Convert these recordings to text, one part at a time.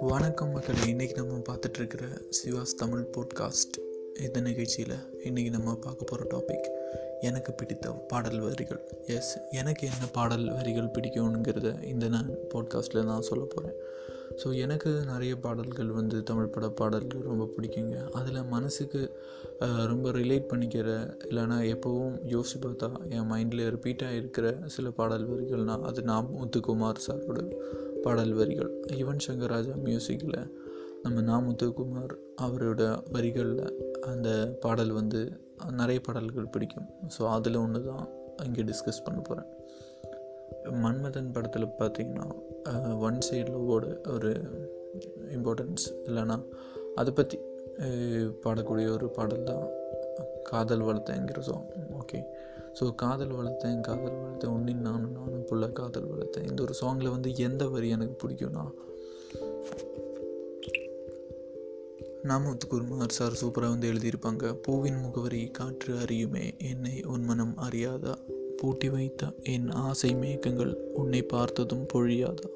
வணக்கம் மக்கள் இன்றைக்கி நம்ம பார்த்துட்ருக்கிற சிவாஸ் தமிழ் போட்காஸ்ட் இந்த நிகழ்ச்சியில் இன்றைக்கி நம்ம பார்க்க போகிற டாபிக் எனக்கு பிடித்த பாடல் வரிகள். எஸ் எனக்கு என்ன பாடல் வரிகள் பிடிக்கும்ங்கிறத இந்த நான் போட்காஸ்ட்டில் நான் சொல்ல போகிறேன் ஸோ எனக்கு நிறைய பாடல்கள் வந்து தமிழ் பட பாடல்கள் ரொம்ப பிடிக்குங்க. அதில் மனசுக்கு ரொம்ப ரிலேட் பண்ணிக்கிற இல்லைனா எப்போவும் யோசிச்சு பார்த்தா என் மைண்டில் ரிப்பீட்டாக இருக்கிற சில பாடல் வரிகள்னால் அது நாம் முத்துக்குமார் சாரோட பாடல் வரிகள். யுவன் சங்கர் ராஜா மியூசிக்கில் நம்ம நா முத்துக்குமார் அவரோட வரிகளில் அந்த பாடல் வந்து நிறைய பாடல்கள் பிடிக்கும். ஸோ அதில் ஒன்று தான் இங்கே டிஸ்கஸ் பண்ண போகிறேன் மன்மதன் படத்தில் பார்த்திங்கன்னா ஒன் சைடில் ஒரு இம்பார்ட்டன்ஸ் இல்லைன்னா அதை பற்றி பாடக்கூடிய ஒரு பாடல் தான் காதல் வளர்த்தேங்கிற சாங் ஓகே ஸோ காதல் வளர்த்தேன் காதல் வளர்த்தேன் ஒன்றின் நானும் நானும் புள்ள காதல் வளர்த்தேன். இந்த ஒரு சாங்கில் வந்து எந்த வரி எனக்கு பிடிக்கும்னா நாமத்துக்குருமார் சார் சூப்பராக வந்து எழுதியிருப்பாங்க பூவின் முகவரி காற்று அறியுமே என்னை உன்மனம் அறியாதா? பூட்டி வைத்த என் ஆசை மேகங்கள் உன்னை பார்த்ததும் பொழியாதா?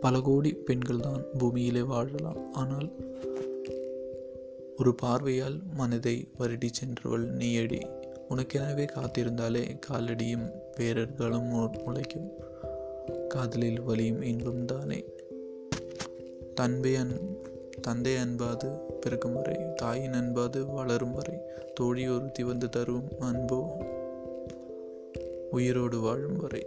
பல கோடி பெண்கள் தான் பூமியிலே வாழலாம். ஆனால் ஒரு பார்வையால் மனதை வருடி சென்றவள் நீயடி. உனக்கெனவே காத்திருந்தாலே காலடியும் பேரர்களும் முளைக்கும். காதலில் வலியும் இன்பம் தானே. தன்பை அன் தந்தை அன்பாது பிறக்கும் வரை தாயின் அன்பாது வளரும் வரை தோழி ஒருத்தி வந்து தரும் அன்போ உயிரோடு வாழும் வரை.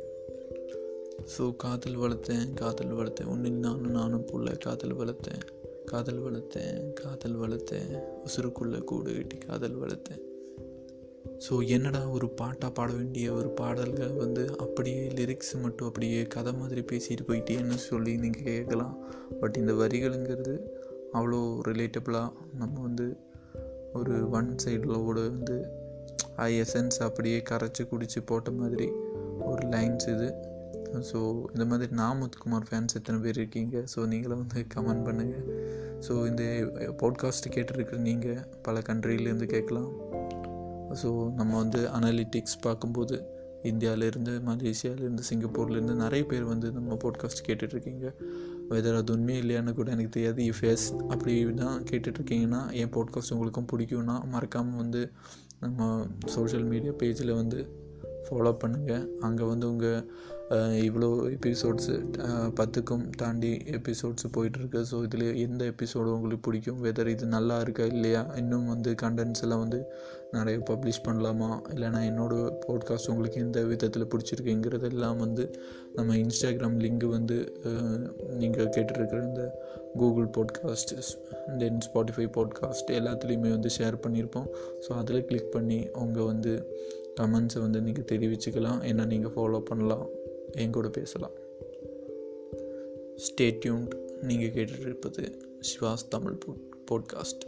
ஸோ காதல் வளர்த்தேன் காதல் வளர்த்தேன். ஒன்றில் நானும் நானும் புள்ள காதல் வளர்த்தேன். காதல் வளர்த்தேன் காதல் வளர்த்தேன். உசுருக்குள்ளே கூடு கட்டி காதல் வளர்த்தேன். ஸோ என்னடா ஒரு பாட்டாக பாட வேண்டிய ஒரு பாடல்கள் வந்து அப்படியே லிரிக்ஸ் மட்டும் அப்படியே கதை மாதிரி பேசிட்டு போயிட்டேன்னு சொல்லி நீங்கள் கேட்கலாம். பட் இந்த வரிகளுங்கிறது அவ்வளோ ரிலேட்டபிளாக நம்ம வந்து ஒரு ஒன் சைடில் கூட வந்து ஐ எசன்ஸ் அப்படியே கரைச்சி குடித்து போட்ட மாதிரி ஒரு லைன்ஸ் இது. ஸோ இந்த மாதிரி நாமுத்குமார் ஃபேன்ஸ் எத்தனை பேர் இருக்கீங்க? ஸோ நீங்களும் வந்து கமெண்ட் பண்ணுங்கள் ஸோ இந்த பாட்காஸ்ட்டு கேட்டுருக்குற நீங்கள் பல கண்ட்ரிலேருந்து கேட்கலாம். ஸோ நம்ம வந்து அனாலிட்டிக்ஸ் பார்க்கும்போது இந்தியாவிலேருந்து மலேசியாவிலேருந்து சிங்கப்பூர்லேருந்து நிறைய பேர் வந்து நம்ம பாட்காஸ்ட் கேட்டுட்ருக்கீங்க. வெதர் அது உண்மையே இல்லையான்னு கூட எனக்கு தெரியாது. இஃப் எஸ் அப்படி தான் கேட்டுட்ருக்கீங்கன்னா என் பாட்காஸ்ட் உங்களுக்கும் பிடிக்கும்னா மறக்காமல் வந்து நம்ம சோஷியல் மீடியா பேஜில் வந்து ஃபாலோ பண்ணுங்கள் அங்கே வந்து உங்கள் இவ்வளோ எபிசோட்ஸு பத்துக்கும் தாண்டி எபிசோட்ஸ் போயிட்டுருக்கு ஸோ இதில் எந்த எபிசோடு உங்களுக்கு பிடிக்கும்? வெதர் இது நல்லா இருக்கா இல்லையா? இன்னும் வந்து கண்டென்ட்ஸ் எல்லாம் வந்து நிறைய பப்ளிஷ் பண்ணலாமா? இல்லைனா என்னோடய பாட்காஸ்ட் உங்களுக்கு எந்த விதத்தில் பிடிச்சிருக்குங்கிறதெல்லாம் வந்து நம்ம இன்ஸ்டாகிராம் லிங்க் வந்து நீங்கள் கேட்டுருக்கிற இந்த Google podcast then Spotify podcast எல்லாத்துலேயுமே வந்து ஷேர் பண்ணியிருப்போம் ஸோ அதில் கிளிக் பண்ணி உங்கள் வந்து கமெண்ட்ஸை வந்து நீங்கள் தெரிவிச்சுக்கலாம். என்ன நீங்கள் ஃபாலோ பண்ணலாம். என் கூட பேசலாம். ஸ்டேட்யூன்ட் நீங்கள் கேட்டுட்டு இருப்பது சிவாஸ் தமிழ் போட்காஸ்ட்